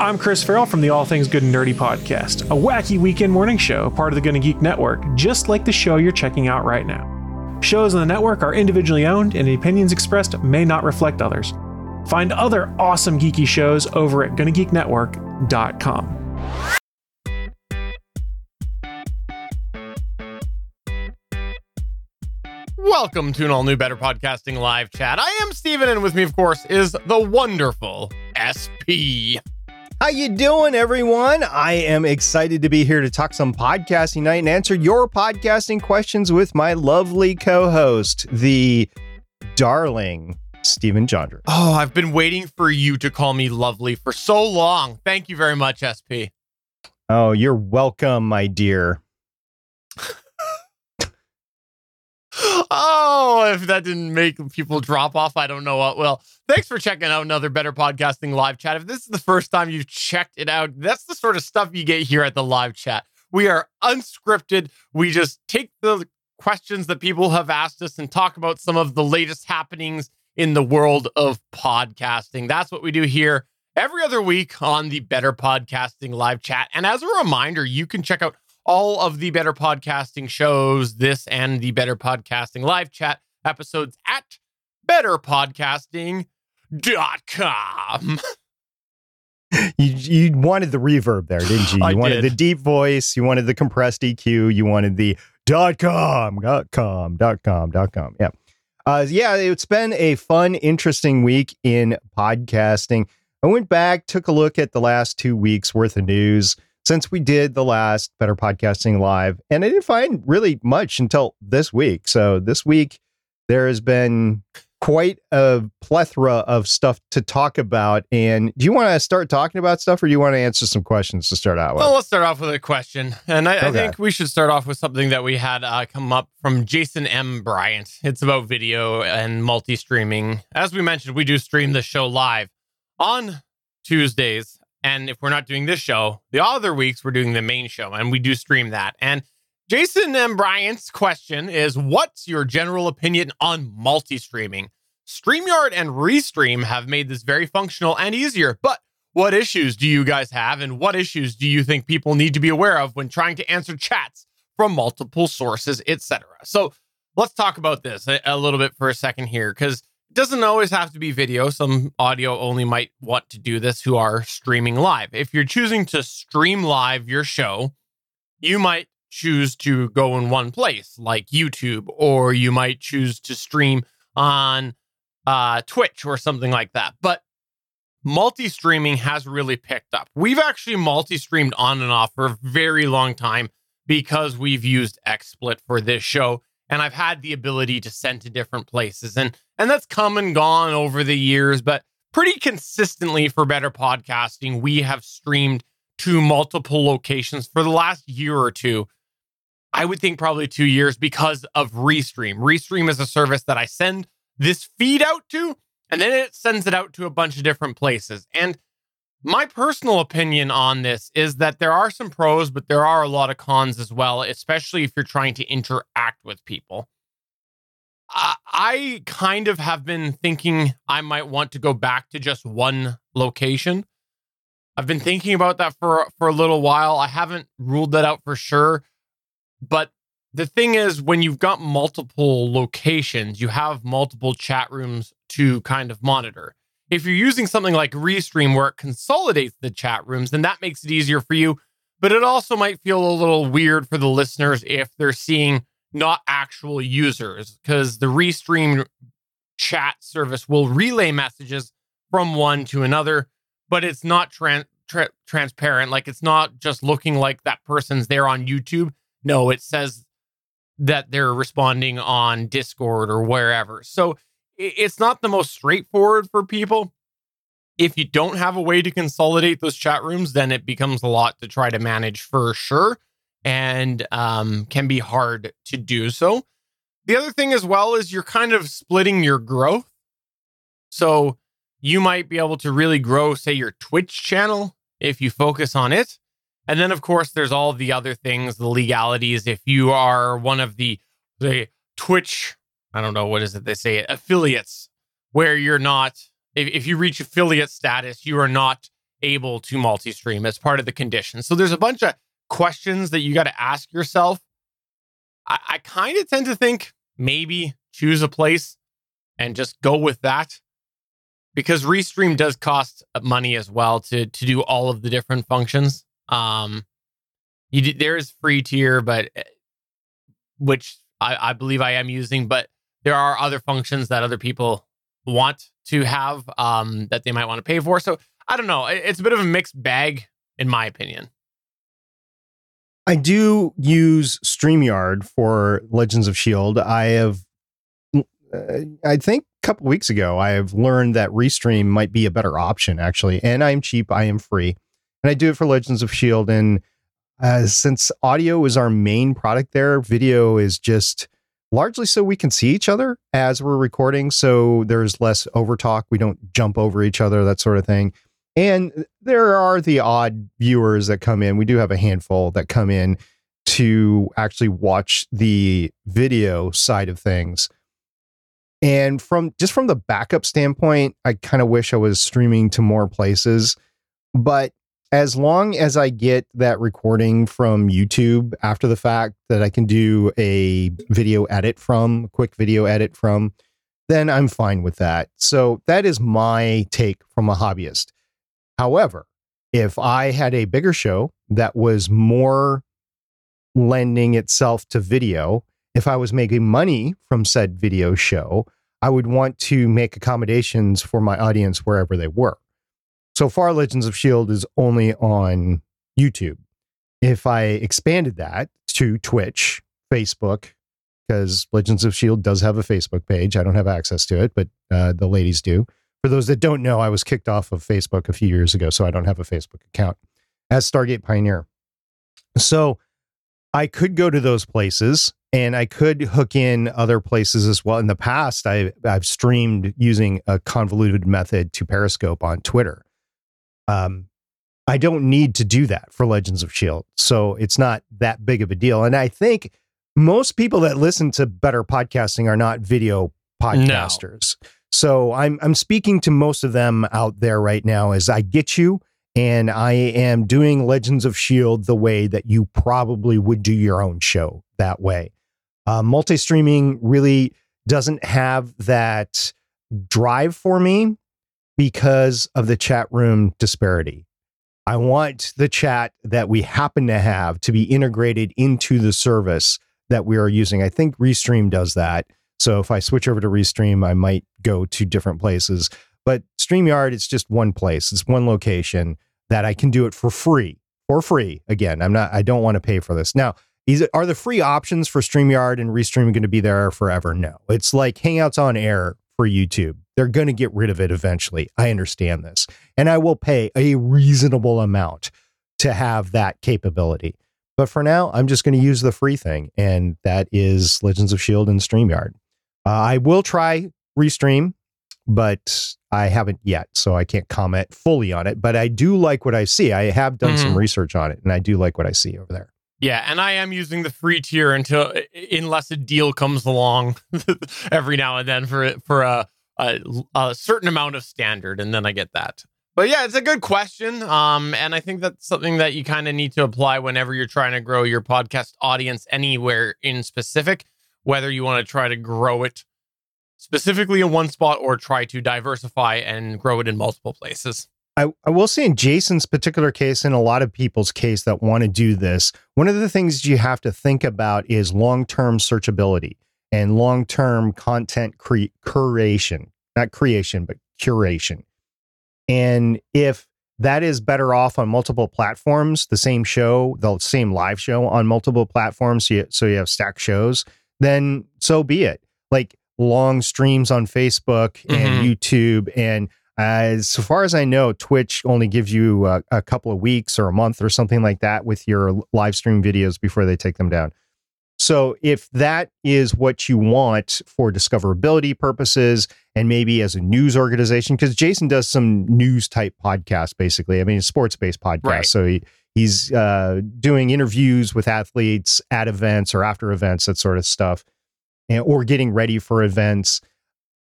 I'm Chris Farrell from the All Things Good and Nerdy podcast, a wacky weekend morning show, part of the Gonna Geek Network, just like the show you're checking out right now. Shows on the network are individually owned, and the opinions expressed may not reflect others. Find other awesome geeky shows over at GonnaGeekNetwork.com. Welcome to an all new Better Podcasting live chat. I am Steven, and with me, of course, is the wonderful SP. How you doing, everyone? I am excited to be here to talk some podcasting night and answer your podcasting questions with my lovely co-host, the darling Stephen Jondra. Oh, I've been waiting for you to call me lovely for so long. Thank you very much, SP. Oh, you're welcome, my dear. Oh, if that didn't make people drop off, I don't know what will. Thanks for checking out another Better Podcasting live chat. If this is the first time you've checked it out, that's the sort of stuff you get here at the live chat. We are unscripted. We just take the questions that people have asked us and talk about some of the latest happenings in the world of podcasting. That's what we do here every other week on the Better Podcasting live chat. And as a reminder, you can check out all of the Better Podcasting shows, this and the Better Podcasting live chat episodes at betterpodcasting.com. You you wanted the reverb there, didn't you? You I wanted did. the deep voice, you wanted the compressed EQ, you wanted the dot com, dot com, dot com, dot com. Yeah. Uh, yeah, it's been a fun, interesting week in podcasting. I went back, took a look at the last two weeks worth of news since we did the last Better Podcasting Live, and I didn't find really much until this week. So this week, there has been quite a plethora of stuff to talk about. And do you want to start talking about stuff or do you want to answer some questions to start out with? Well, let's start off with a question. And I, I think we should start off with something that we had uh, come up from Jason M. Bryant. It's about video and multi streaming. As we mentioned, we do stream the show live on Tuesdays. And if we're not doing this show, the other weeks we're doing the main show and we do stream that. And Jason M. Bryant's question is What's your general opinion on multi streaming? StreamYard and Restream have made this very functional and easier, but what issues do you guys have, and what issues do you think people need to be aware of when trying to answer chats from multiple sources, etc.? So let's talk about this a, a little bit for a second here, because doesn't always have to be video. Some audio only might want to do this who are streaming live. If you're choosing to stream live your show, you might choose to go in one place like YouTube, or you might choose to stream on uh, Twitch or something like that. But multi streaming has really picked up. We've actually multi streamed on and off for a very long time because we've used XSplit for this show. And I've had the ability to send to different places. And and that's come and gone over the years, but pretty consistently for better podcasting, we have streamed to multiple locations for the last year or two. I would think probably two years because of Restream. Restream is a service that I send this feed out to, and then it sends it out to a bunch of different places. And my personal opinion on this is that there are some pros, but there are a lot of cons as well, especially if you're trying to interact with people. I, kind of have been thinking I might want to go back to just one location. I've been thinking about that for for a little while. I haven't ruled that out for sure, but the thing is when you've got multiple locations, you have multiple chat rooms to kind of monitor. If you're using something like Restream where it consolidates the chat rooms, then that makes it easier for you. But it also might feel a little weird for the listeners if they're seeing not actual users, because the Restream chat service will relay messages from one to another, but it's not tran- tra- transparent. Like it's not just looking like that person's there on YouTube. No, it says that they're responding on Discord or wherever. So it's not the most straightforward for people. If you don't have a way to consolidate those chat rooms, then it becomes a lot to try to manage for sure and um, can be hard to do so. The other thing as well is you're kind of splitting your growth. So you might be able to really grow, say, your Twitch channel if you focus on it. And then, of course, there's all the other things, the legalities. If you are one of the the Twitch, I don't know what is it they say, affiliates, where you're not. If, if you reach affiliate status, you are not able to multi stream as part of the condition. So there's a bunch of questions that you got to ask yourself. I, I kind of tend to think maybe choose a place and just go with that because Restream does cost money as well to to do all of the different functions. Um, you there is free tier, but eh, which I, I believe I am using, but there are other functions that other people want to have um, that they might want to pay for. So I don't know. It's a bit of a mixed bag, in my opinion. I do use StreamYard for Legends of Shield. I have, uh, I think, a couple weeks ago, I have learned that Restream might be a better option, actually. And I'm cheap, I am free, and I do it for Legends of Shield. And uh, since audio is our main product there, video is just largely so we can see each other as we're recording. So there's less overtalk. We don't jump over each other, that sort of thing. And there are the odd viewers that come in. We do have a handful that come in to actually watch the video side of things. And from just from the backup standpoint, I kind of wish I was streaming to more places. But as long as I get that recording from YouTube after the fact that I can do a video edit from, quick video edit from, then I'm fine with that. So that is my take from a hobbyist. However, if I had a bigger show that was more lending itself to video, if I was making money from said video show, I would want to make accommodations for my audience wherever they were. So far, Legends of S.H.I.E.L.D. is only on YouTube. If I expanded that to Twitch, Facebook, because Legends of S.H.I.E.L.D. does have a Facebook page. I don't have access to it, but uh, the ladies do. For those that don't know, I was kicked off of Facebook a few years ago, so I don't have a Facebook account as Stargate Pioneer. So I could go to those places and I could hook in other places as well. In the past, I, I've streamed using a convoluted method to Periscope on Twitter. Um, I don't need to do that for Legends of Shield, so it's not that big of a deal. And I think most people that listen to better podcasting are not video podcasters. No. So I'm I'm speaking to most of them out there right now as I get you and I am doing Legends of Shield the way that you probably would do your own show that way. Uh, multi-streaming really doesn't have that drive for me because of the chat room disparity. I want the chat that we happen to have to be integrated into the service that we are using. I think Restream does that. So if I switch over to Restream, I might go to different places. But StreamYard, it's just one place, it's one location that I can do it for free. For free. Again, I'm not, I don't want to pay for this. Now, is it, are the free options for StreamYard and Restream going to be there forever? No. It's like Hangouts on Air for YouTube. They're going to get rid of it eventually. I understand this. And I will pay a reasonable amount to have that capability. But for now, I'm just going to use the free thing, and that is Legends of S.H.I.E.L.D. and StreamYard. Uh, I will try Restream, but I haven't yet, so I can't comment fully on it. But I do like what I see. I have done mm-hmm. some research on it, and I do like what I see over there. Yeah, and I am using the free tier until unless a deal comes along every now and then for for a, a, a certain amount of standard, and then I get that. But yeah, it's a good question, um, and I think that's something that you kind of need to apply whenever you're trying to grow your podcast audience anywhere in specific, whether you want to try to grow it specifically in one spot or try to diversify and grow it in multiple places. I, I will say in Jason's particular case, and a lot of people's case that want to do this, one of the things you have to think about is long term searchability and long term content cre- curation, not creation, but curation. And if that is better off on multiple platforms, the same show, the same live show on multiple platforms, so you, so you have stacked shows, then so be it. Like long streams on Facebook and mm-hmm. YouTube and as far as I know, Twitch only gives you a, a, couple of weeks or a month or something like that with your live stream videos before they take them down. So, if that is what you want for discoverability purposes and maybe as a news organization, because Jason does some news type podcasts, basically, I mean, sports based podcast. Right. So, he, he's uh, doing interviews with athletes at events or after events, that sort of stuff, and, or getting ready for events.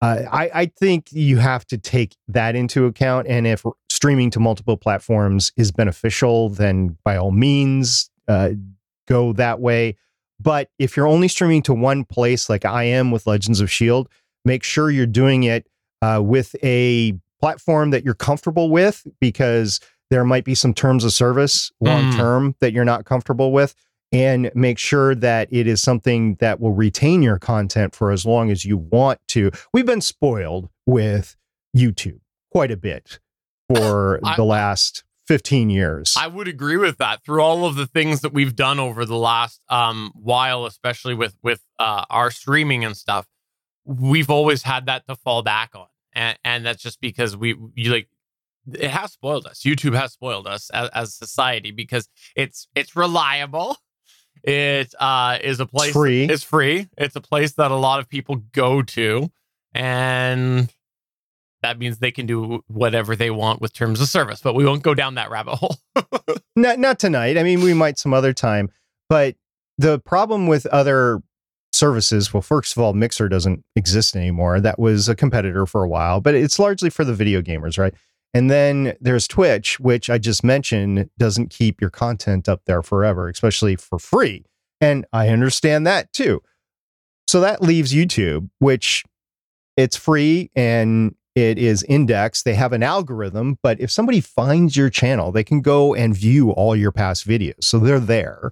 Uh, I, I think you have to take that into account. And if streaming to multiple platforms is beneficial, then by all means, uh, go that way. But if you're only streaming to one place, like I am with Legends of S.H.I.E.L.D., make sure you're doing it uh, with a platform that you're comfortable with because there might be some terms of service long term mm. that you're not comfortable with. And make sure that it is something that will retain your content for as long as you want to. We've been spoiled with YouTube quite a bit for I, the last 15 years. I would agree with that. Through all of the things that we've done over the last um, while, especially with with uh, our streaming and stuff, we've always had that to fall back on, and, and that's just because we you like it has spoiled us. YouTube has spoiled us as, as society because it's it's reliable. It uh, is a place it's free. It's free. It's a place that a lot of people go to, and that means they can do whatever they want with terms of service. But we won't go down that rabbit hole. not not tonight. I mean, we might some other time. But the problem with other services, well, first of all, Mixer doesn't exist anymore. That was a competitor for a while, but it's largely for the video gamers, right? And then there's Twitch, which I just mentioned doesn't keep your content up there forever, especially for free. And I understand that too. So that leaves YouTube, which it's free and it is indexed. They have an algorithm, but if somebody finds your channel, they can go and view all your past videos. So they're there.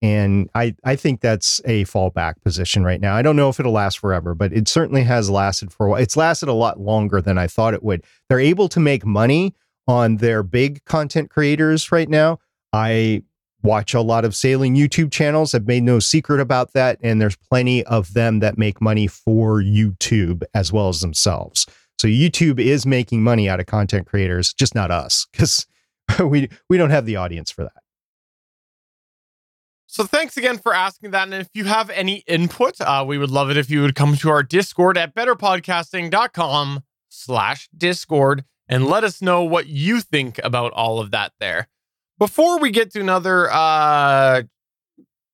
And I, I think that's a fallback position right now. I don't know if it'll last forever, but it certainly has lasted for a while. It's lasted a lot longer than I thought it would. They're able to make money on their big content creators right now. I watch a lot of sailing YouTube channels. I've made no secret about that. And there's plenty of them that make money for YouTube as well as themselves. So YouTube is making money out of content creators, just not us, because we we don't have the audience for that. So thanks again for asking that. And if you have any input, uh, we would love it if you would come to our Discord at betterpodcasting.com slash Discord and let us know what you think about all of that there. Before we get to another uh,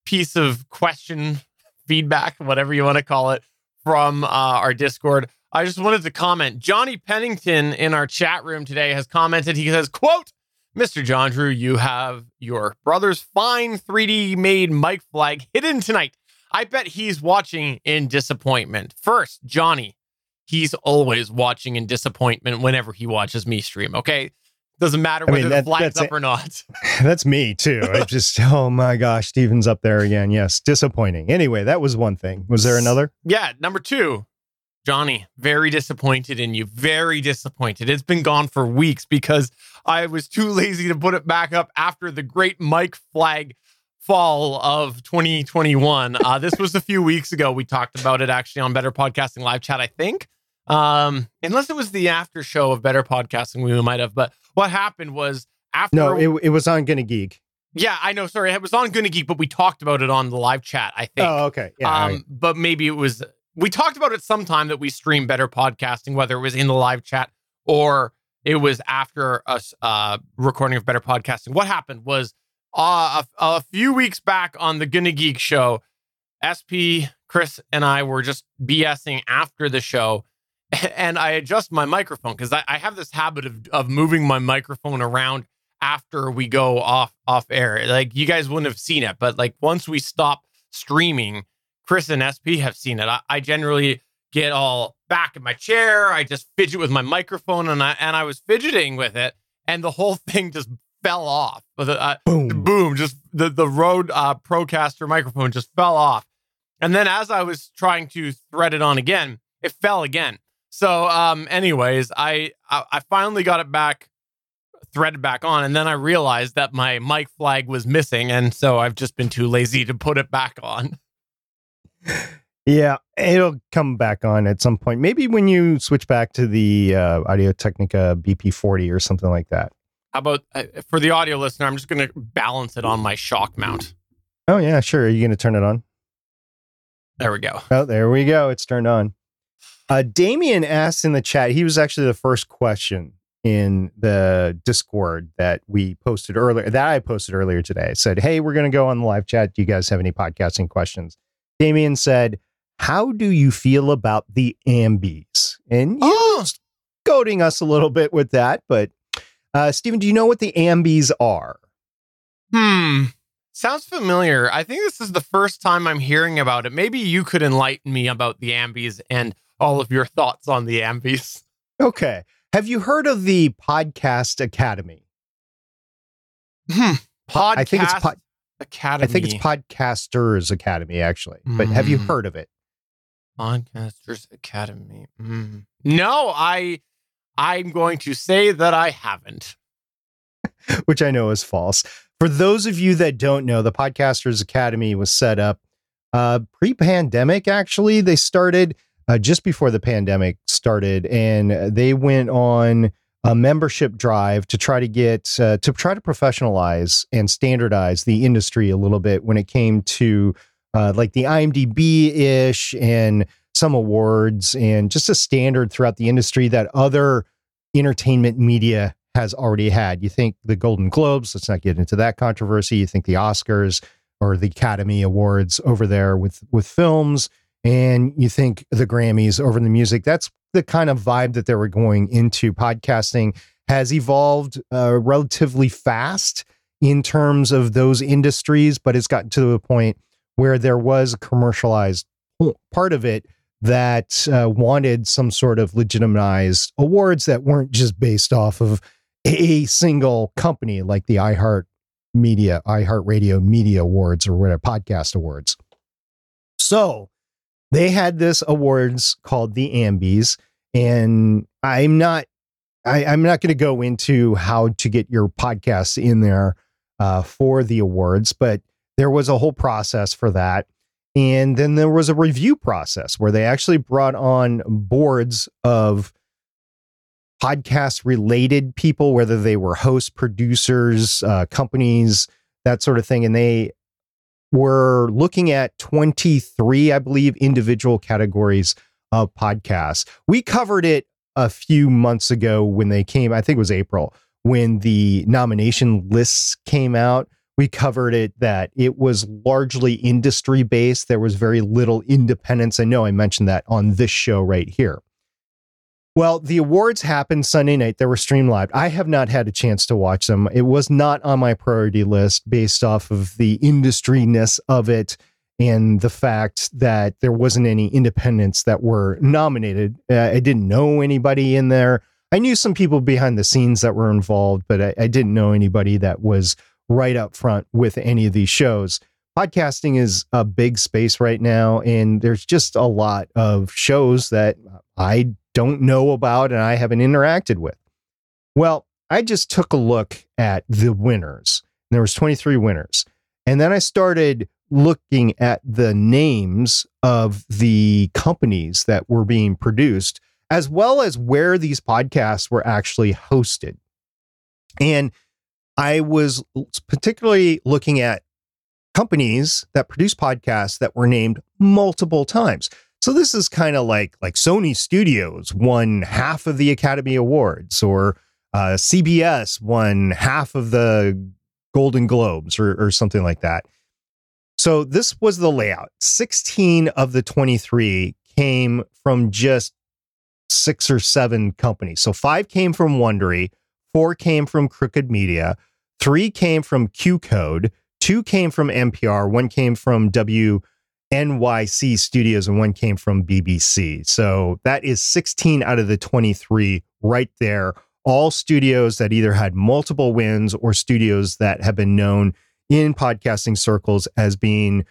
piece of question, feedback, whatever you want to call it, from uh, our Discord, I just wanted to comment. Johnny Pennington in our chat room today has commented. He says, quote, Mr. John Drew, you have your brother's fine 3D made mic flag hidden tonight. I bet he's watching in disappointment. First, Johnny, he's always watching in disappointment whenever he watches me stream, okay? Doesn't matter whether I mean, that, the flag's up or not. That's me too. I just, oh my gosh, Steven's up there again. Yes, disappointing. Anyway, that was one thing. Was there another? Yeah, number two, Johnny, very disappointed in you. Very disappointed. It's been gone for weeks because I was too lazy to put it back up after the great Mic Flag fall of 2021. Uh, this was a few weeks ago. We talked about it actually on Better Podcasting Live Chat, I think. Um, unless it was the after show of Better Podcasting, we might have. But what happened was after. No, it, it was on Gonna Geek. Yeah, I know. Sorry, it was on Gonna Geek, but we talked about it on the live chat. I think. Oh, okay. Yeah. Um, right. but maybe it was we talked about it sometime that we stream better podcasting, whether it was in the live chat or it was after us uh, recording of better podcasting. What happened was uh, a, a, few weeks back on the Gonna Geek show, SP, Chris, and I were just BSing after the show. And I adjust my microphone because I, I, have this habit of, of moving my microphone around after we go off off air. Like you guys wouldn't have seen it, but like once we stop streaming, Chris and SP have seen it. I, I generally get all back in my chair. I just fidget with my microphone, and I and I was fidgeting with it, and the whole thing just fell off. The, uh, boom, boom, just the the Rode uh, Procaster microphone just fell off. And then as I was trying to thread it on again, it fell again. So, um, anyways, I I finally got it back threaded back on and then I realized that my mic flag was missing and so I've just been too lazy to put it back on. Yeah, it'll come back on at some point. Maybe when you switch back to the uh, Audio Technica BP40 or something like that. How about uh, for the audio listener? I'm just going to balance it on my shock mount. Oh yeah, sure. Are you going to turn it on? There we go. Oh, there we go. It's turned on. Uh, Damien asked in the chat. He was actually the first question in the Discord that we posted earlier. That I posted earlier today. Said, "Hey, we're going to go on the live chat. Do you guys have any podcasting questions?" Damien said, How do you feel about the ambies? And you oh. goading us a little bit with that, but Uh, Stephen, do you know what the Ambies are? Hmm. Sounds familiar. I think this is the first time I'm hearing about it. Maybe you could enlighten me about the Ambies and all of your thoughts on the Ambies. Okay. Have you heard of the Podcast Academy? Hmm. Podcast I think it's pod, Academy. I think it's Podcasters Academy actually. But have you Mm. heard of it? Podcasters Academy. Hmm. No, I I'm going to say that I haven't. Which I know is false. For those of you that don't know, the Podcasters Academy was set up uh, pre-pandemic. Actually, they started uh, just before the pandemic started, and they went on a membership drive to try to get uh, to try to professionalize and standardize the industry a little bit when it came to uh, like the IMDb ish and some awards and just a standard throughout the industry that other entertainment media has already had. You think the Golden Globes, let's not get into that controversy. You think the Oscars or the Academy Awards over there with with films and you think the Grammys over the music. That's the kind of vibe that they were going into. Podcasting has evolved uh, relatively fast in terms of those industries, but it's gotten to a point where there was a commercialized part of it that uh, wanted some sort of legitimized awards that weren't just based off of a single company like the iHeart Media, iHeart Radio Media Awards or whatever podcast awards. So they had this awards called the Ambies, and I'm not I, I'm not going to go into how to get your podcasts in there uh, for the awards, but there was a whole process for that. And then there was a review process where they actually brought on boards of podcast related people, whether they were hosts, producers, uh, companies, that sort of thing. And they were looking at 23, I believe, individual categories of podcasts. We covered it a few months ago when they came, I think it was April, when the nomination lists came out. We covered it that it was largely industry based. There was very little independence. I know I mentioned that on this show right here. Well, the awards happened Sunday night. They were streamed live. I have not had a chance to watch them. It was not on my priority list based off of the industryness of it and the fact that there wasn't any independents that were nominated. Uh, I didn't know anybody in there. I knew some people behind the scenes that were involved, but I, I didn't know anybody that was right up front with any of these shows. Podcasting is a big space right now, and there's just a lot of shows that I don't know about and I haven't interacted with. Well, I just took a look at the winners. There was 23 winners. And then I started looking at the names of the companies that were being produced as well as where these podcasts were actually hosted. And I was particularly looking at companies that produce podcasts that were named multiple times. So this is kind of like like Sony Studios won half of the Academy Awards, or uh, CBS won half of the Golden Globes, or, or something like that. So this was the layout. Sixteen of the twenty-three came from just six or seven companies. So five came from Wondery, four came from Crooked Media, three came from Q Code, two came from NPR, one came from W. NYC studios and one came from BBC. So that is 16 out of the 23 right there. All studios that either had multiple wins or studios that have been known in podcasting circles as being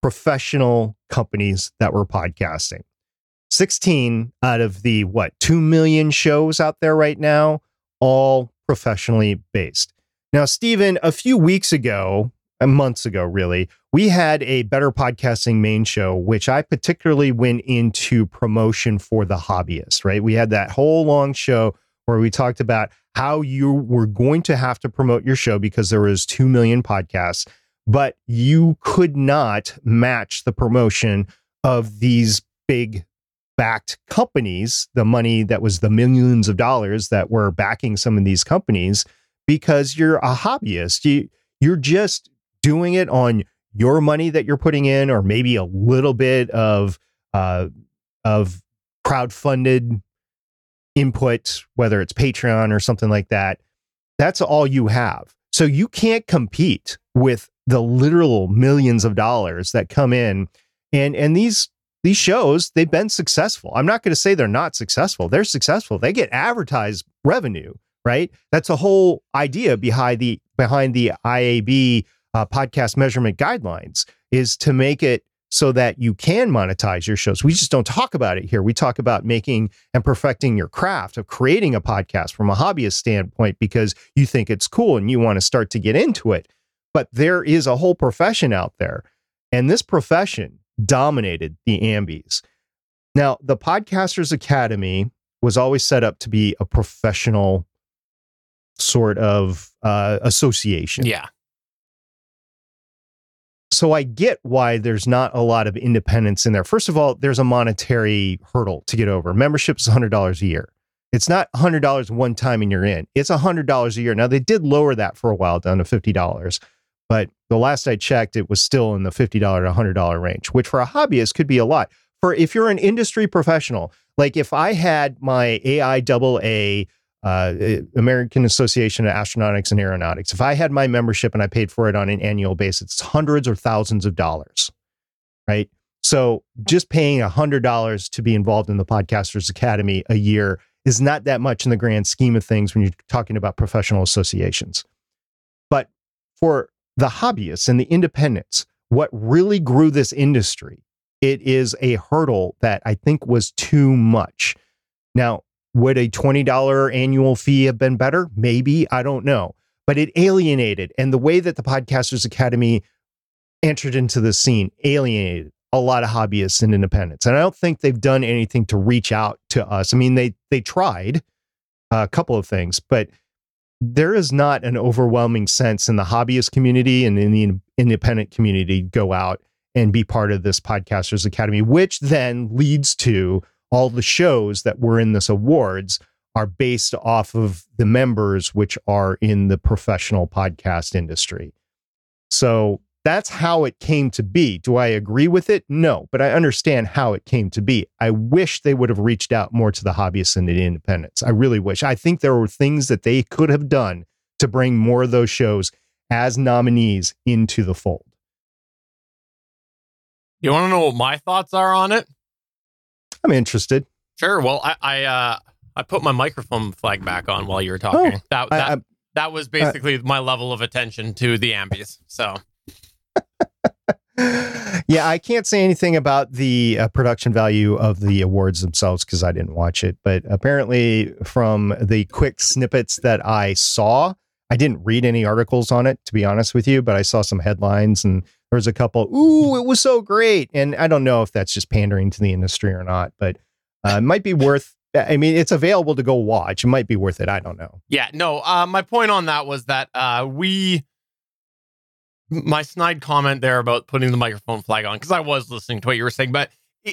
professional companies that were podcasting. 16 out of the what, 2 million shows out there right now, all professionally based. Now, Stephen, a few weeks ago, Uh, months ago, really, we had a Better Podcasting main show, which I particularly went into promotion for the hobbyist, right? We had that whole long show where we talked about how you were going to have to promote your show because there was 2 million podcasts, but you could not match the promotion of these big backed companies, the money that was the millions of dollars that were backing some of these companies because you're a hobbyist. You you're just doing it on your money that you're putting in, or maybe a little bit of uh, of crowdfunded input, whether it's Patreon or something like that. That's all you have. So you can't compete with the literal millions of dollars that come in. And and these these shows, they've been successful. I'm not going to say they're not successful. They're successful. They get advertised revenue, right? That's the whole idea behind the behind the IAB uh, podcast measurement guidelines is to make it so that you can monetize your shows. We just don't talk about it here. We talk about making and perfecting your craft of creating a podcast from a hobbyist standpoint because you think it's cool and you want to start to get into it. But there is a whole profession out there. And this profession dominated the Ambies. Now, the Podcasters Academy was always set up to be a professional sort of uh, association. Yeah. So I get why there's not a lot of independence in there. First of all, there's a monetary hurdle to get over. Membership is $100 a year. It's not $100 one time and you're in. It's $100 a year. Now they did lower that for a while down to $50, but the last I checked it was still in the $50 to $100 range, which for a hobbyist could be a lot. For if you're an industry professional, like if I had my AIAA uh, American Association of Astronautics and Aeronautics. If I had my membership and I paid for it on an annual basis, it's hundreds or thousands of dollars, right? So just paying $100 to be involved in the Podcasters Academy a year is not that much in the grand scheme of things when you're talking about professional associations. But for the hobbyists and the independents, what really grew this industry, it is a hurdle that I think was too much. Now, would a $20 annual fee have been better? Maybe. I don't know. But it alienated. And the way that the Podcasters Academy entered into the scene alienated a lot of hobbyists and independents. And I don't think they've done anything to reach out to us. I mean, they they tried uh, a couple of things, but there is not an overwhelming sense in the hobbyist community and in the independent community go out and be part of this podcasters academy which then leads to all the shows that were in this awards are based off of the members which are in the professional podcast industry. So that's how it came to be. Do I agree with it? No, but I understand how it came to be. I wish they would have reached out more to the hobbyists and the independents. I really wish. I think there were things that they could have done to bring more of those shows as nominees into the fold. You want to know what my thoughts are on it? I'm interested. Sure. Well, I I, uh, I put my microphone flag back on while you were talking. Oh, that that, I, I, that was basically my level of attention to the ambies. So. yeah, I can't say anything about the uh, production value of the awards themselves because I didn't watch it. But apparently, from the quick snippets that I saw, I didn't read any articles on it, to be honest with you, but I saw some headlines and there was a couple, ooh, it was so great. And I don't know if that's just pandering to the industry or not, but uh, it might be worth. I mean, it's available to go watch. It might be worth it. I don't know. Yeah, no. Uh, my point on that was that uh, we, my snide comment there about putting the microphone flag on because I was listening to what you were saying, but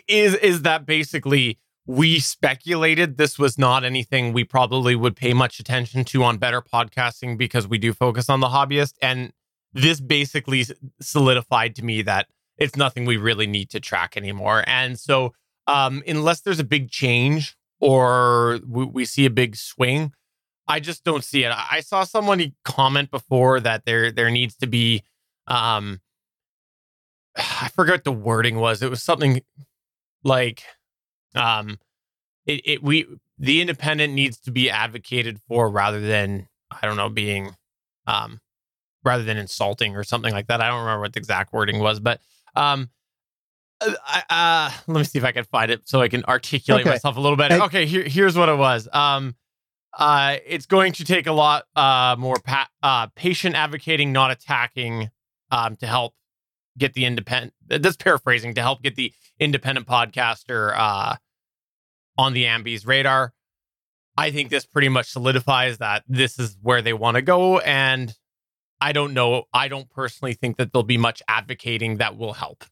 is is that basically we speculated this was not anything we probably would pay much attention to on better podcasting because we do focus on the hobbyist and this basically solidified to me that it's nothing we really need to track anymore. And so, um, unless there's a big change or we, we, see a big swing, I just don't see it. I saw someone comment before that there there needs to be, um, I forgot the wording was. It was something like, um, it, it we the independent needs to be advocated for rather than I don't know being, um, rather than insulting or something like that. I don't remember what the exact wording was, but um, uh, uh, let me see if I can find it so I can articulate okay. myself a little better. okay, here, here's what it was. Um, uh, it's going to take a lot uh, more pa- uh, patient advocating, not attacking, um, to help get the independent. That's paraphrasing to help get the independent podcaster uh, on the Ambies radar. I think this pretty much solidifies that this is where they want to go, and I don't know. I don't personally think that there'll be much advocating that will help.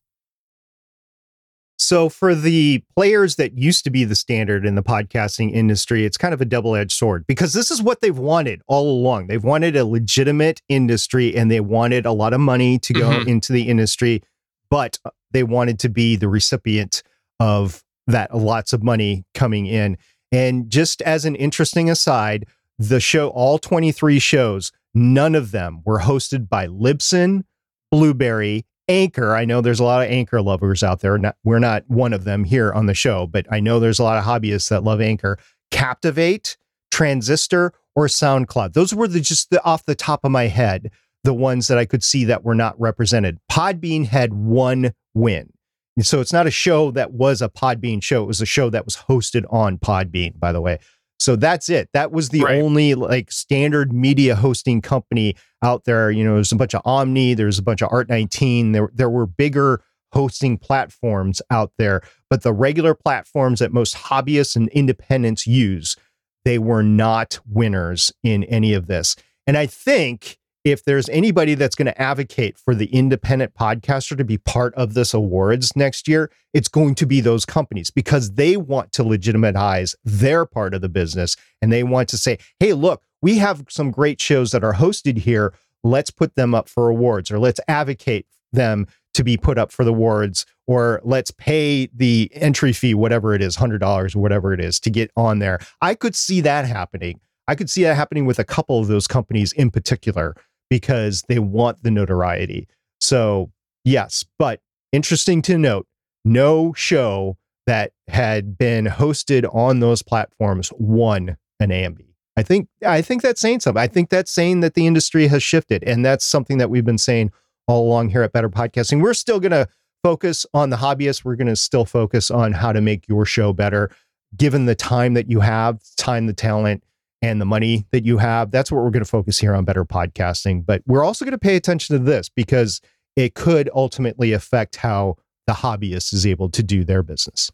So, for the players that used to be the standard in the podcasting industry, it's kind of a double edged sword because this is what they've wanted all along. They've wanted a legitimate industry and they wanted a lot of money to go mm-hmm. into the industry, but uh, they wanted to be the recipient of that lots of money coming in. And just as an interesting aside, the show, all 23 shows, none of them were hosted by Libsyn, Blubrry, Anchor. I know there's a lot of Anchor lovers out there. We're not one of them here on the show, but I know there's a lot of hobbyists that love Anchor. Captivate, Transistor, or SoundCloud. Those were the just the, off the top of my head, the ones that I could see that were not represented. Podbean had one win. So it's not a show that was a Podbean show. It was a show that was hosted on Podbean, by the way. So that's it. That was the Right. only like standard media hosting company out there. You know, there's a bunch of Omny, there's a bunch of Art19. There, there were bigger hosting platforms out there, but the regular platforms that most hobbyists and independents use, they were not winners in any of this. And I think if there's anybody that's going to advocate for the independent podcaster to be part of this awards next year, it's going to be those companies because they want to legitimize their part of the business and they want to say, hey, look, we have some great shows that are hosted here. Let's put them up for awards or let's advocate them to be put up for the awards or let's pay the entry fee, whatever it is, $100 or whatever it is to get on there. I could see that happening. I could see that happening with a couple of those companies in particular because they want the notoriety. So, yes, but interesting to note no show that had been hosted on those platforms won an Ambie. I think I think that's saying something. I think that's saying that the industry has shifted and that's something that we've been saying all along here at Better Podcasting. We're still going to focus on the hobbyists. We're going to still focus on how to make your show better given the time that you have, time the talent and the money that you have. That's what we're going to focus here on Better Podcasting. But we're also going to pay attention to this because it could ultimately affect how the hobbyist is able to do their business.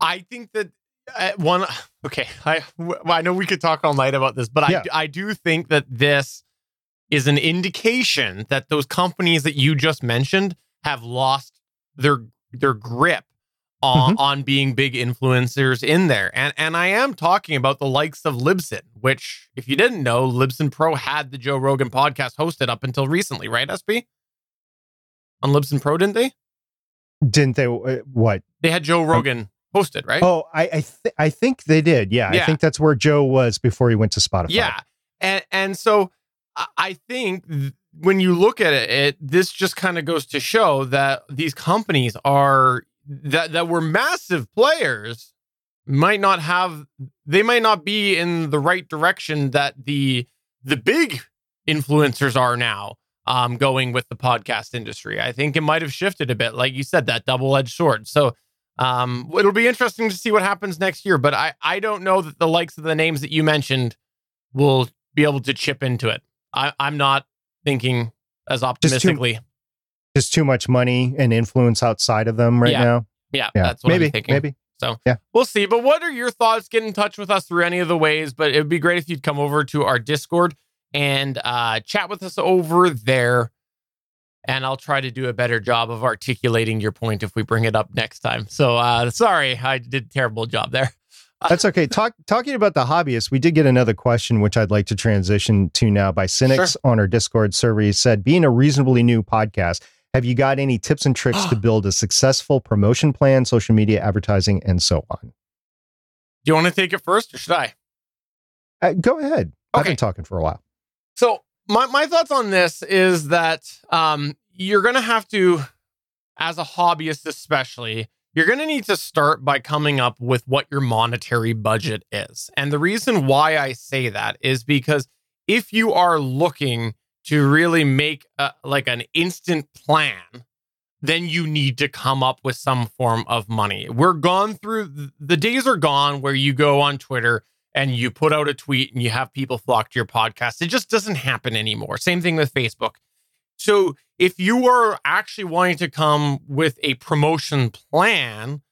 I think that uh, one. Okay, I, well, I know we could talk all night about this, but Yeah. I I do think that this is an indication that those companies that you just mentioned have lost their their grip on on being big influencers in there. And and I am talking about the likes of Libsyn, which if you didn't know, Libsyn Pro had the Joe Rogan podcast hosted up until recently, right? SP on Libsyn Pro, didn't they? Didn't they? uh, What? They had Joe um, Rogan hosted, right? Oh, I I, th- I think they did. Yeah, Yeah. I think that's where Joe was before he went to Spotify. Yeah, and and so I- I think th- when you look at it, it this just kind of goes to show that these companies are that that were massive players might not have they might not be in the right direction that the the big influencers are now um going with the podcast industry. I think it might have shifted a bit like you said that double-edged sword. So um it'll be interesting to see what happens next year, but I I don't know that the likes of the names that you mentioned will be able to chip into it. I, I'm not thinking as optimistically. Just too much money and influence outside of them right Yeah. now. yeah, Yeah, that's what maybe, I'm thinking. maybe. So yeah, we'll see. But what are your thoughts? Get in touch with us through any of the ways. But it would be great if you'd come over to our Discord and uh, chat with us over there. And I'll try to do a better job of articulating your point if we bring it up next time. So uh, sorry, I did a terrible job there. That's okay. Talk, talking about the hobbyists, we did get another question, which I'd like to transition to now by Cynics on our Discord server. He said, being a reasonably new podcast, have you got any tips and tricks to build a successful promotion plan, social media advertising, and so on? Do you want to take it first or should I? Uh, go ahead. I've been talking for a while. So my, my thoughts on this is that um, you're going to have to, as a hobbyist especially, you're going to need to start by coming up with what your monetary budget is. And the reason why I say that is because if you are looking to really make a, like an instant plan, then you need to come up with some form of money. We're gone through the days are gone where you go on Twitter and you put out a tweet and you have people flock to your podcast. It just doesn't happen anymore. Same thing with Facebook. So if you are actually wanting to come with a promotion plan,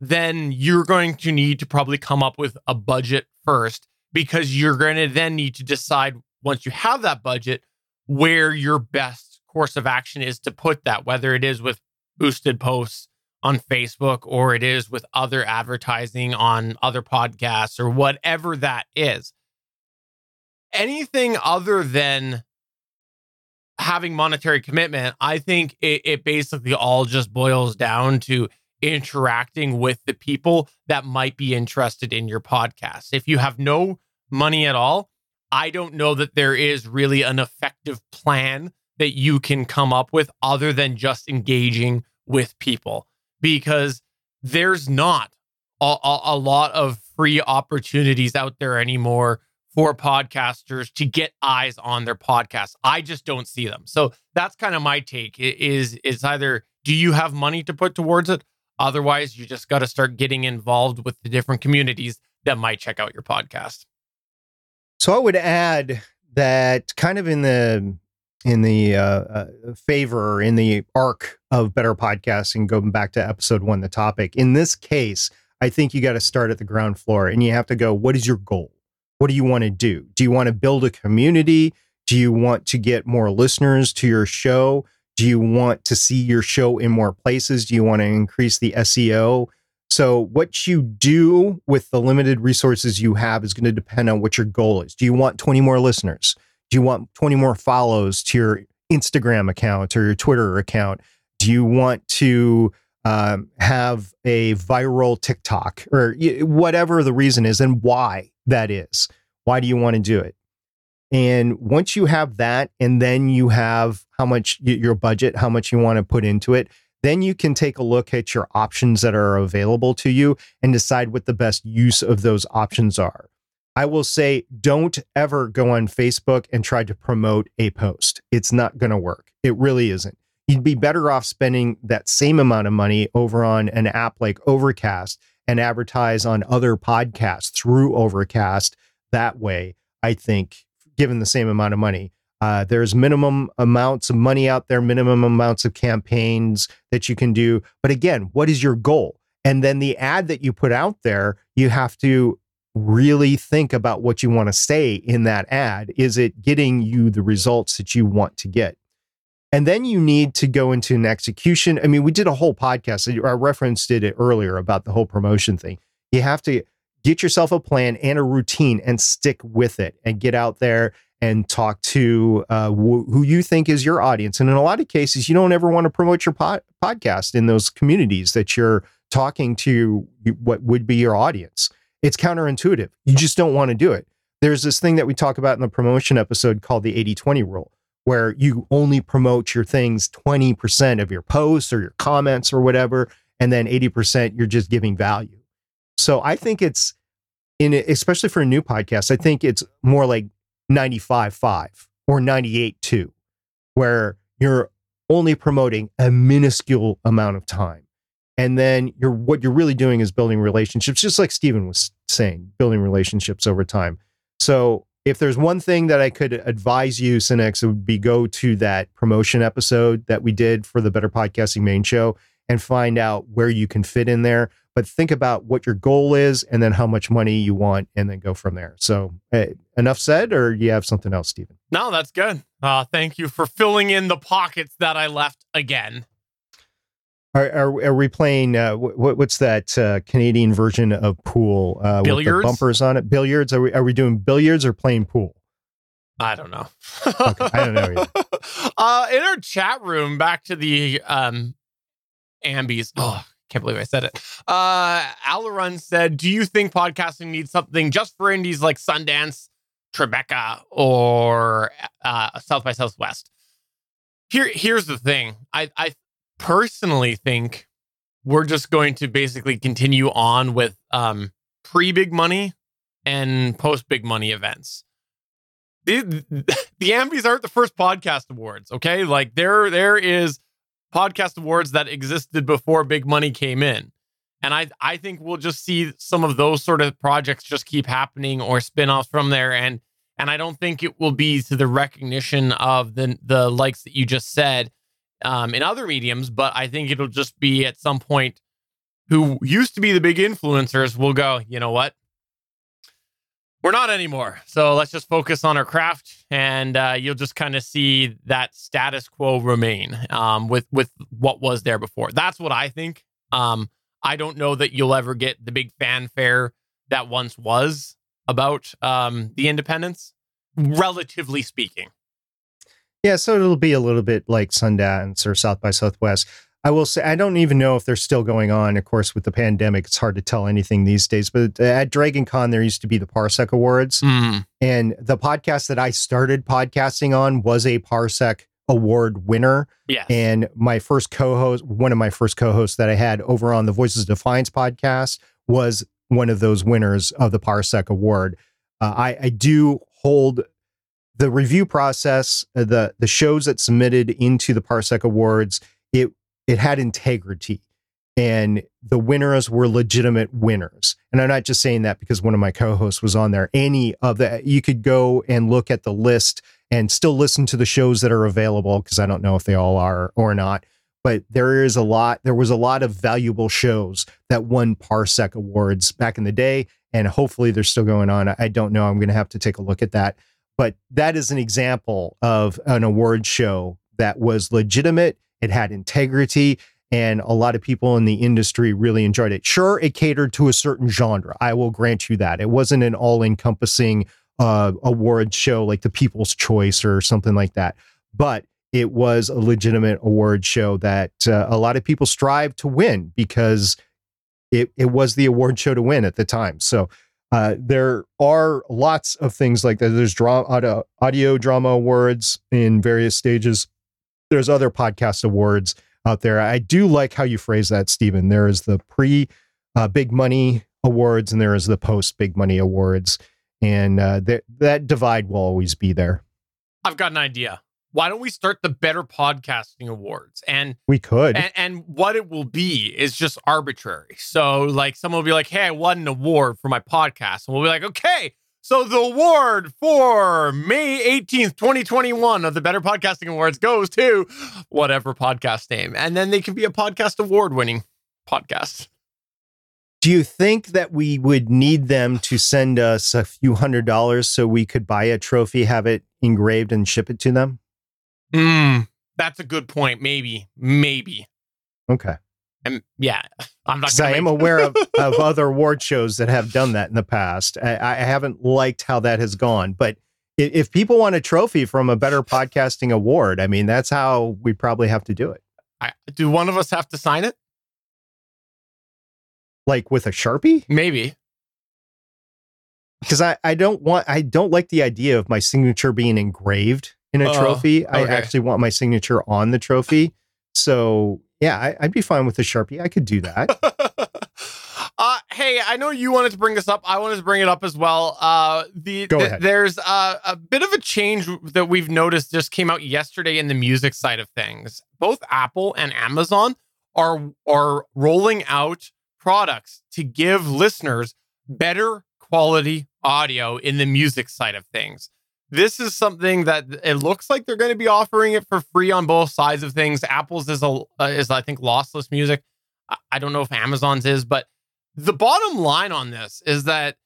then you're going to need to probably come up with a budget first because you're going to then need to decide once you have that budget where your best course of action is to put that, whether it is with boosted posts on Facebook or it is with other advertising on other podcasts or whatever that is. Anything other than having monetary commitment, I think it, it basically all just boils down to interacting with the people that might be interested in your podcast. If you have no money at all, I don't know that there is really an effective plan that you can come up with other than just engaging with people because there's not a, a, a lot of free opportunities out there anymore for podcasters to get eyes on their podcast. I just don't see them. So that's kind of my take is is either do you have money to put towards it? Otherwise, you just got to start getting involved with the different communities that might check out your podcast. So I would add that kind of in the in the uh, uh, favor in the arc of better podcasting going back to episode 1 the topic. In this case, I think you got to start at the ground floor and you have to go what is your goal? What do you want to do? Do you want to build a community? Do you want to get more listeners to your show? Do you want to see your show in more places? Do you want to increase the SEO? So, what you do with the limited resources you have is going to depend on what your goal is. Do you want 20 more listeners? Do you want 20 more follows to your Instagram account or your Twitter account? Do you want to um, have a viral TikTok or whatever the reason is and why that is? Why do you want to do it? And once you have that, and then you have how much your budget, how much you want to put into it, then you can take a look at your options that are available to you and decide what the best use of those options are. I will say, don't ever go on Facebook and try to promote a post. It's not going to work. It really isn't. You'd be better off spending that same amount of money over on an app like Overcast and advertise on other podcasts through Overcast. That way, I think, given the same amount of money, uh, there's minimum amounts of money out there, minimum amounts of campaigns that you can do. But again, what is your goal? And then the ad that you put out there, you have to really think about what you want to say in that ad. Is it getting you the results that you want to get? And then you need to go into an execution. I mean, we did a whole podcast. I referenced it earlier about the whole promotion thing. You have to get yourself a plan and a routine and stick with it and get out there and talk to uh, wh- who you think is your audience. And in a lot of cases, you don't ever want to promote your pod- podcast in those communities that you're talking to what would be your audience. It's counterintuitive. You just don't want to do it. There's this thing that we talk about in the promotion episode called the 80 20 rule, where you only promote your things 20% of your posts or your comments or whatever, and then 80% you're just giving value. So I think it's in especially for a new podcast, I think it's more like 95 5 or 98 2, where you're only promoting a minuscule amount of time. And then you're what you're really doing is building relationships just like Stephen was saying building relationships over time. So if there's one thing that I could advise you Cinex it would be go to that promotion episode that we did for the better podcasting main show and find out where you can fit in there but think about what your goal is and then how much money you want and then go from there so uh, enough said or you have something else Stephen no that's good uh, thank you for filling in the pockets that I left again are, are, are we playing? Uh, what, what's that uh, Canadian version of pool? Uh, billiards. With the bumpers on it. Billiards. Are we are we doing billiards or playing pool? I don't know. okay, I don't know. uh, in our chat room, back to the um, Ambies. Oh, can't believe I said it. Uh, Alarun said, "Do you think podcasting needs something just for indies like Sundance, Tribeca, or uh, South by Southwest?" Here, here's the thing. I, I personally think we're just going to basically continue on with um, pre big money and post big money events. The, the Ambies aren't the first podcast awards, okay? Like there there is podcast awards that existed before big money came in. And I I think we'll just see some of those sort of projects just keep happening or spin-offs from there and and I don't think it will be to the recognition of the the likes that you just said um, in other mediums, but I think it'll just be at some point who used to be the big influencers will go, you know what? We're not anymore. So let's just focus on our craft, and uh, you'll just kind of see that status quo remain um, with with what was there before. That's what I think. Um, I don't know that you'll ever get the big fanfare that once was about um, the independence, relatively speaking. Yeah, so it'll be a little bit like Sundance or South by Southwest. I will say I don't even know if they're still going on. Of course, with the pandemic, it's hard to tell anything these days. But at Dragon Con, there used to be the Parsec Awards, Mm. and the podcast that I started podcasting on was a Parsec Award winner. Yes. And my first co-host, one of my first co-hosts that I had over on the Voices of Defiance podcast, was one of those winners of the Parsec Award. Uh, I, I do hold the review process, uh, the the shows that submitted into the Parsec Awards. It it had integrity, and the winners were legitimate winners. And I'm not just saying that because one of my co-hosts was on there. Any of the you could go and look at the list and still listen to the shows that are available because I don't know if they all are or not. But there is a lot. There was a lot of valuable shows that won Parsec awards back in the day, and hopefully they're still going on. I don't know. I'm going to have to take a look at that. But that is an example of an award show that was legitimate. It had integrity, and a lot of people in the industry really enjoyed it. Sure, it catered to a certain genre. I will grant you that. It wasn't an all-encompassing uh, award show like the People's Choice or something like that. But it was a legitimate award show that uh, a lot of people strive to win because it, it was the award show to win at the time. So uh, there are lots of things like that. There's drama, audio, audio drama awards in various stages. There's other podcast awards out there. I do like how you phrase that, Stephen. There is the pre uh, big money awards and there is the post big money awards and uh, that that divide will always be there. I've got an idea. Why don't we start the Better Podcasting Awards? And We could. and, and what it will be is just arbitrary. So, like, someone will be like, "Hey, I won an award for my podcast," and we'll be like, "Okay." So the award for May 18th, 2021 of the Better Podcasting Awards goes to whatever podcast name. And then they can be a podcast award winning podcast. Do you think that we would need them to send us a few hundred dollars so we could buy a trophy, have it engraved, and ship it to them? Mm, that's a good point. Maybe, maybe. Okay. And yeah, I'm not I am make- aware of, of other award shows that have done that in the past. I, I haven't liked how that has gone, but i- if people want a trophy from a better podcasting award, I mean, that's how we probably have to do it. I, do one of us have to sign it? Like with a Sharpie? Maybe. because I, I don't want I don't like the idea of my signature being engraved in a Oh, trophy. I actually want my signature on the trophy. So yeah, I, I'd be fine with a sharpie. I could do that. uh, hey, I know you wanted to bring this up. I wanted to bring it up as well. Uh, the Go th- ahead. there's uh, a bit of a change that we've noticed just came out yesterday in the music side of things. Both Apple and Amazon are are rolling out products to give listeners better quality audio in the music side of things. This is something that it looks like they're going to be offering it for free on both sides of things. Apple's is a uh, is I think lossless music. I- I don't know if Amazon's is, but the bottom line on this is that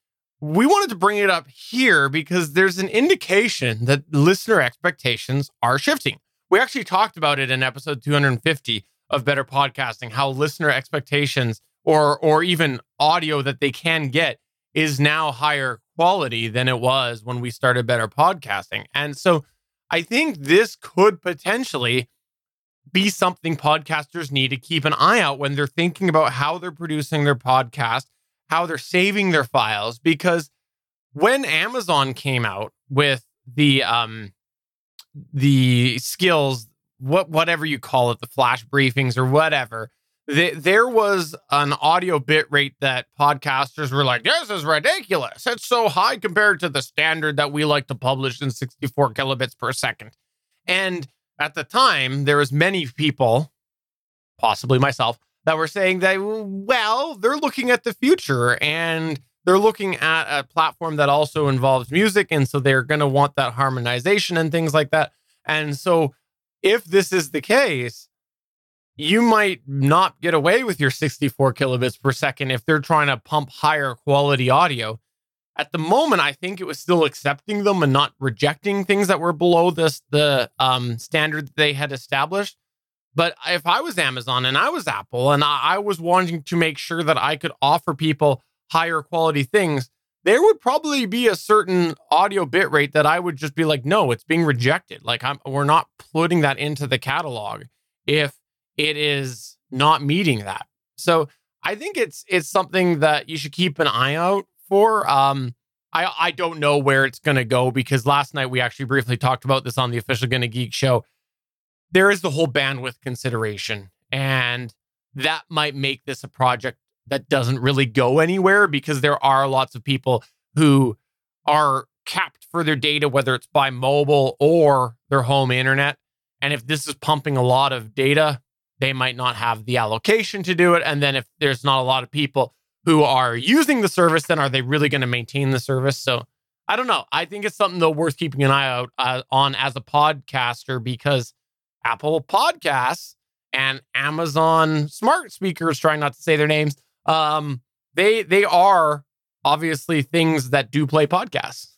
we wanted to bring it up here because there's an indication that listener expectations are shifting. We actually talked about it in episode 250 of Better Podcasting, how listener expectations or or even audio that they can get is now higher quality than it was when we started Better Podcasting. And so I think this could potentially be something podcasters need to keep an eye out when they're thinking about how they're producing their podcast, how they're saving their files because when Amazon came out with the um the skills what whatever you call it the flash briefings or whatever th- there was an audio bit rate that podcasters were like this is ridiculous. It's so high compared to the standard that we like to publish in 64 kilobits per second. And at the time there was many people possibly myself that were saying that well they're looking at the future and they're looking at a platform that also involves music and so they're going to want that harmonization and things like that. And so if this is the case you might not get away with your 64 kilobits per second if they're trying to pump higher quality audio. At the moment i think it was still accepting them and not rejecting things that were below this the um, standard that they had established. But if i was amazon and i was apple and I, I was wanting to make sure that i could offer people higher quality things there would probably be a certain audio bit rate that i would just be like no it's being rejected. Like I'm, we're not putting that into the catalog. If it is not meeting that. So I think it's it's something that you should keep an eye out for. Um, I I don't know where it's going to go because last night we actually briefly talked about this on the official Gonna Geek show. There is the whole bandwidth consideration, and that might make this a project that doesn't really go anywhere because there are lots of people who are capped for their data, whether it's by mobile or their home internet. And if this is pumping a lot of data, they might not have the allocation to do it. And then if there's not a lot of people who are using the service, then are they really going to maintain the service? So I don't know. I think it's something though worth keeping an eye out uh, on as a podcaster because Apple Podcasts and Amazon smart speakers, trying not to say their names, um, they they are obviously things that do play podcasts.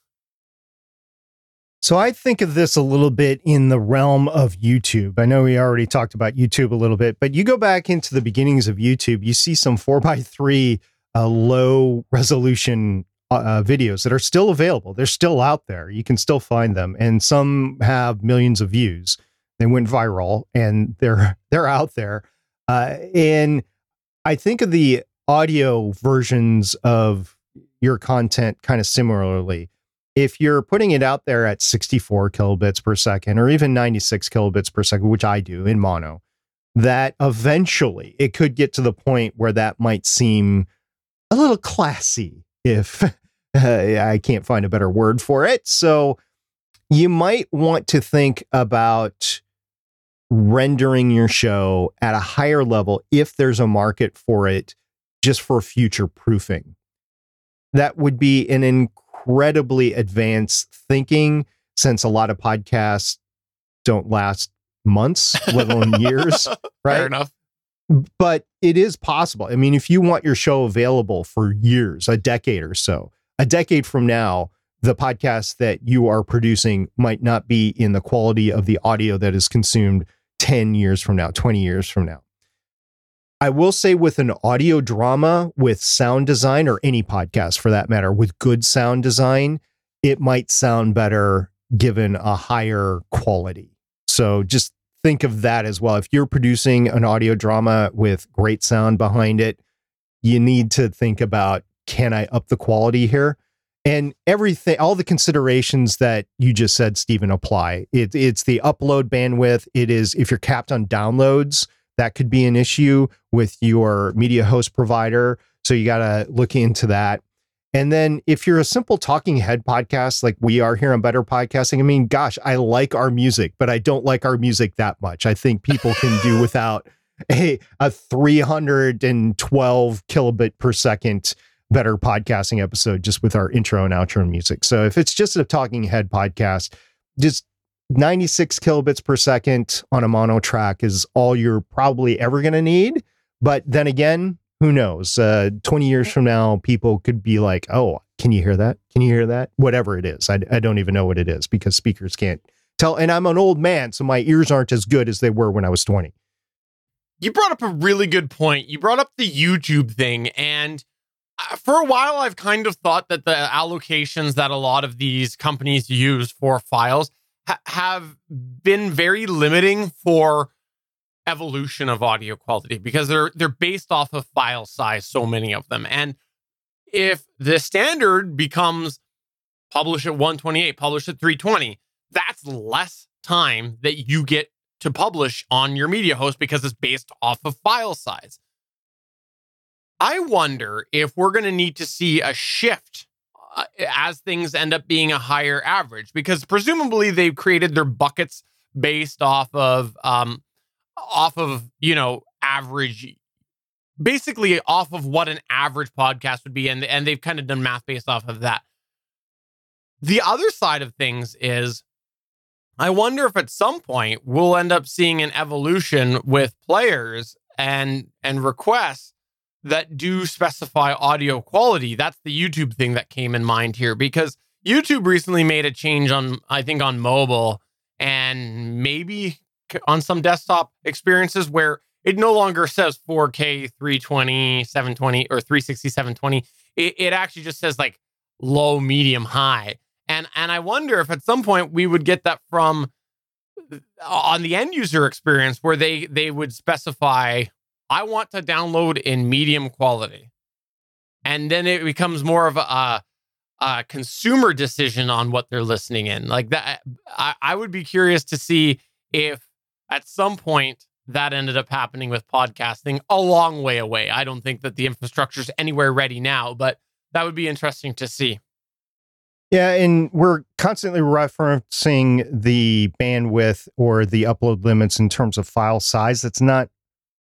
So I think of this a little bit in the realm of YouTube. I know we already talked about YouTube a little bit, but you go back into the beginnings of YouTube, you see some four by three uh, low resolution uh, uh, videos that are still available. They're still out there. You can still find them, and some have millions of views. They went viral, and they're they're out there. Uh, and I think of the audio versions of your content kind of similarly if you're putting it out there at 64 kilobits per second or even 96 kilobits per second, which I do in mono, that eventually it could get to the point where that might seem a little classy if uh, I can't find a better word for it. So you might want to think about rendering your show at a higher level if there's a market for it just for future proofing. That would be an incredible incredibly advanced thinking since a lot of podcasts don't last months, let alone years. Right. Fair enough. But it is possible. I mean, if you want your show available for years, a decade or so, a decade from now, the podcast that you are producing might not be in the quality of the audio that is consumed 10 years from now, 20 years from now. I will say with an audio drama with sound design or any podcast for that matter with good sound design, it might sound better given a higher quality. So just think of that as well. If you're producing an audio drama with great sound behind it, you need to think about can I up the quality here? And everything, all the considerations that you just said, Stephen, apply. It, it's the upload bandwidth. It is if you're capped on downloads, that could be an issue with your media host provider. So you got to look into that. And then if you're a simple talking head podcast like we are here on Better Podcasting, I mean, gosh, I like our music, but I don't like our music that much. I think people can do without a, a 312 kilobit per second better podcasting episode just with our intro and outro music. So if it's just a talking head podcast, just 96 kilobits per second on a mono track is all you're probably ever going to need. But then again, who knows? Uh, 20 years from now, people could be like, oh, can you hear that? Can you hear that? Whatever it is. I, I don't even know what it is because speakers can't tell. And I'm an old man, so my ears aren't as good as they were when I was 20. You brought up a really good point. You brought up the YouTube thing. And uh, for a while, I've kind of thought that the allocations that a lot of these companies use for files ha- have been very limiting for evolution of audio quality because they're they're based off of file size so many of them. And if the standard becomes publish at 128 publish at 320 that's less time that you get to publish on your media host because it's based off of file size. I wonder if we're going to need to see a shift uh, as things end up being a higher average because presumably they've created their buckets based off of um off of you know average basically off of what an average podcast would be and and they've kind of done math based off of that. The other side of things is i wonder if at some point we'll end up seeing an evolution with players and and requests that do specify audio quality. That's the YouTube thing that came in mind here because YouTube recently made a change on, I think, on mobile and maybe on some desktop experiences where it no longer says 4K 320, 720, or 360, 720. It, it actually just says like low, medium, high. And and I wonder if at some point we would get that from uh, on the end user experience where they they would specify I want to download in medium quality. And then it becomes more of a, a consumer decision on what they're listening in. Like that I, I would be curious to see if at some point that ended up happening with podcasting a long way away. I don't think that the infrastructure is anywhere ready now, but that would be interesting to see. Yeah, and we're constantly referencing the bandwidth or the upload limits in terms of file size. That's not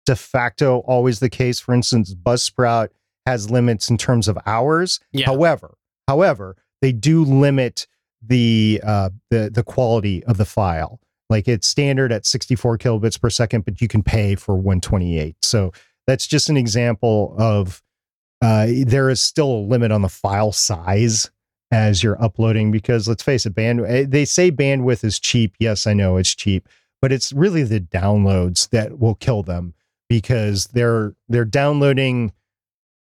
de facto always the case. For instance, Buzzsprout has limits in terms of hours. Yeah. However, however, they do limit the uh, the the quality of the file. Like it's standard at 64 kilobits per second, but you can pay for 128. So that's just an example of uh, there is still a limit on the file size as you're uploading because let's face it, band eh, they say bandwidth is cheap. Yes, I know it's cheap, but it's really the downloads that will kill them because they're they're downloading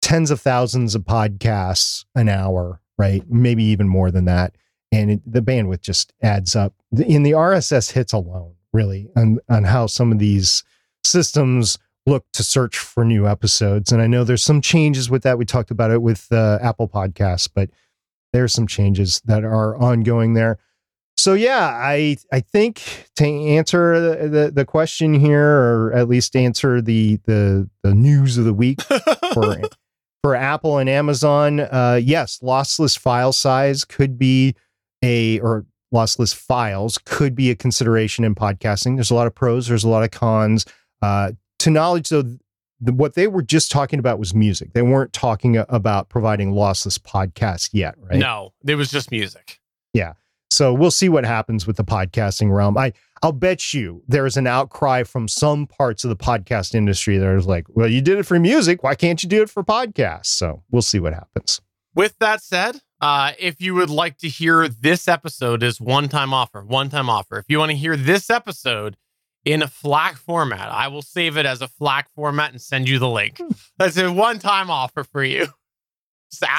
tens of thousands of podcasts an hour, right? Maybe even more than that. And it, the bandwidth just adds up in the RSS hits alone, really, on, on how some of these systems look to search for new episodes. And I know there's some changes with that. We talked about it with uh, Apple Podcasts, but there's some changes that are ongoing there. So yeah, I I think to answer the, the, the question here, or at least answer the the the news of the week for for Apple and Amazon, uh, yes, lossless file size could be a or lossless files could be a consideration in podcasting. There's a lot of pros, there's a lot of cons. Uh, to knowledge, though, the, what they were just talking about was music. They weren't talking about providing lossless podcasts yet, right? No, it was just music. Yeah. So we'll see what happens with the podcasting realm. I I'll bet you there is an outcry from some parts of the podcast industry that is like, well, you did it for music. Why can't you do it for podcasts? So we'll see what happens. With that said, uh, if you would like to hear this episode is one time offer, one time offer. If you want to hear this episode in a FLAC format, I will save it as a FLAC format and send you the link. Hmm. That's a one time offer for you.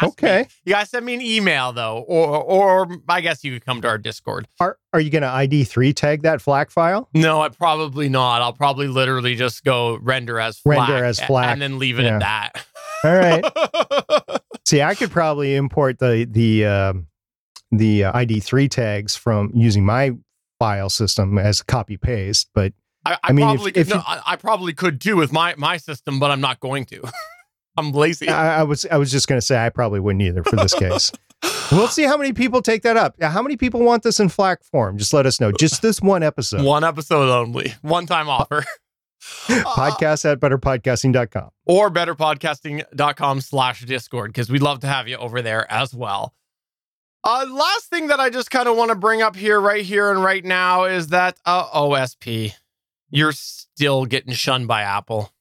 Okay. me. You guys send me an email though, or or I guess you could come to our Discord. Are are you going to ID three tag that FLAC file? No, I probably not. I'll probably literally just go render as FLAC, Render as FLAC. and then leave it Yeah. at that. All right. See, I could probably import the the um, the uh, ID three tags from using my file system as copy paste, but I, I, I mean, if- probably if could, no, you- I, I probably could too with my my system, but I'm not going to. I'm lazy. I, I was I was just going to say I probably wouldn't either for this case. we'll see how many people take that up. How many people want this in FLAC form? Just let us know. Just this one episode. One episode only, one time offer. Podcast at betterpodcasting.com. or betterpodcasting.com slash discord because we'd love to have you over there as well uh last thing that i just kind of want to bring up here right here and right now is that uh osp you're still getting shunned by apple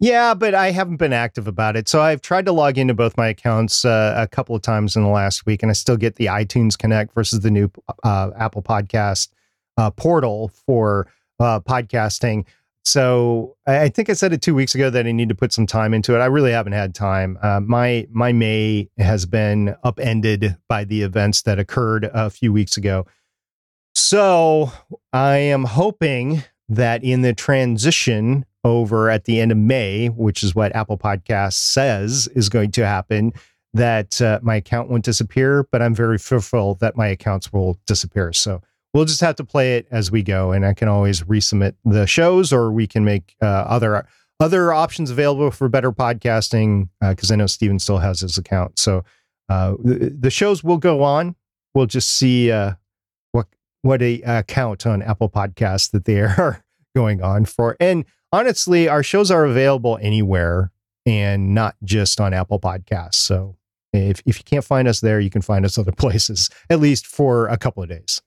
yeah, but I haven't been active about it. So I've tried to log into both my accounts uh, a couple of times in the last week, and I still get the iTunes Connect versus the new uh, Apple Podcast uh, portal for uh, podcasting. So I think I said it two weeks ago that I need to put some time into it. I really haven't had time. Uh, my my May has been upended by the events that occurred a few weeks ago. So I am hoping that in the transition over at the end of May, which is what Apple Podcasts says is going to happen, that uh, my account won't disappear, but I'm very fearful that my accounts will disappear. So we'll just have to play it as we go, and I can always resubmit the shows, or we can make uh, other other options available for better podcasting because I know Stephen still has his account. So uh, the, the shows will go on. We'll just see uh, what what a account on Apple Podcasts that they are going on for, and honestly, our shows are available anywhere and not just on Apple Podcasts. So if, if you can't find us there, you can find us other places, at least for a couple of days.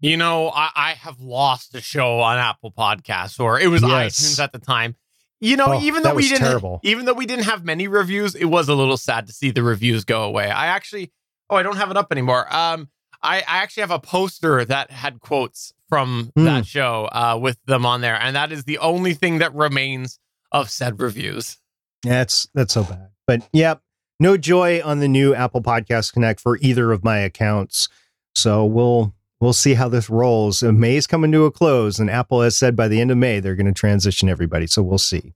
you know i, I have lost a show on apple podcasts or it was Yes. itunes at the time you know Oh, even though we didn't terrible. even though we didn't have many reviews it was a little sad to see the reviews go away i actually oh i don't have it up anymore um i, I actually have a poster that had quotes from Hmm. that show uh with them on there and that is the only thing that remains of said reviews Yeah, That's that's so bad. But yep, no joy on the new Apple Podcast Connect for either of my accounts. So we'll we'll see how this rolls. Uh, May's coming to a close, and Apple has said by the end of May they're going to transition everybody. So we'll see.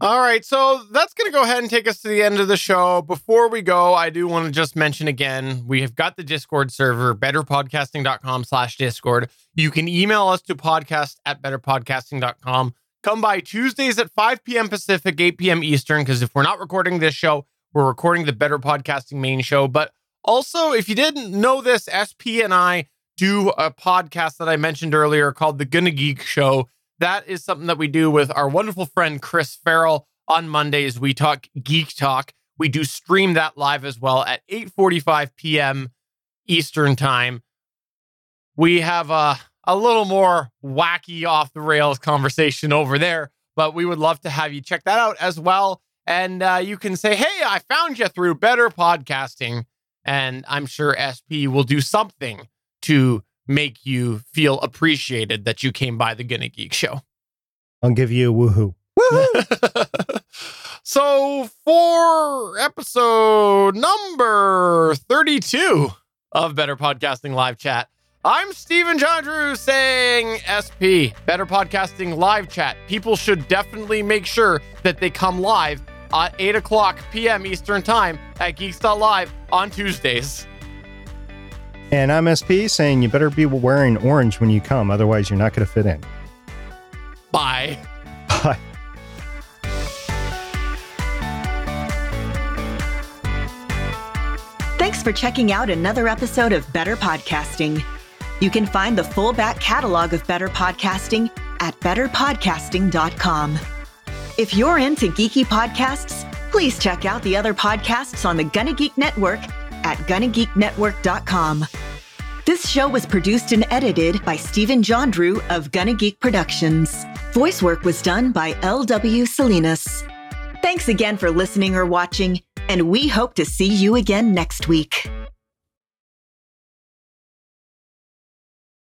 All right, so that's going to go ahead and take us to the end of the show. Before we go, I do want to just mention again, we have got the Discord server, betterpodcasting.com slash Discord. You can email us to podcast at betterpodcasting.com. Come by Tuesdays at 5 p.m. Pacific, 8 p.m. Eastern, because if we're not recording this show, we're recording the Better Podcasting main show. But also, if you didn't know this, SP and I do a podcast that I mentioned earlier called The Gonna Geek Show. That is something that we do with our wonderful friend Chris Farrell on Mondays. We talk geek talk. We do stream that live as well at 8:45 p.m. Eastern time. We have a a little more wacky off the rails conversation over there, but we would love to have you check that out as well. And uh, you can say, "Hey, I found you through better podcasting," and I'm sure SP will do something to make you feel appreciated that you came by the Gonna Geek show. I'll give you a woohoo. Woohoo! so for episode number 32 of Better Podcasting Live Chat, I'm Stephen John Drew saying SP, Better Podcasting Live Chat. People should definitely make sure that they come live at 8 o'clock p.m. Eastern Time at Geeks.live on Tuesdays. And I'm SP saying you better be wearing orange when you come, otherwise, you're not going to fit in. Bye. Bye. Thanks for checking out another episode of Better Podcasting. You can find the full back catalog of Better Podcasting at betterpodcasting.com. If you're into geeky podcasts, please check out the other podcasts on the Gonna Geek Network at GonnaGeekNetwork.com. This show was produced and edited by Stephen John Drew of Gonna Geek Productions. Voice work was done by L.W. Salinas. Thanks again for listening or watching, and we hope to see you again next week.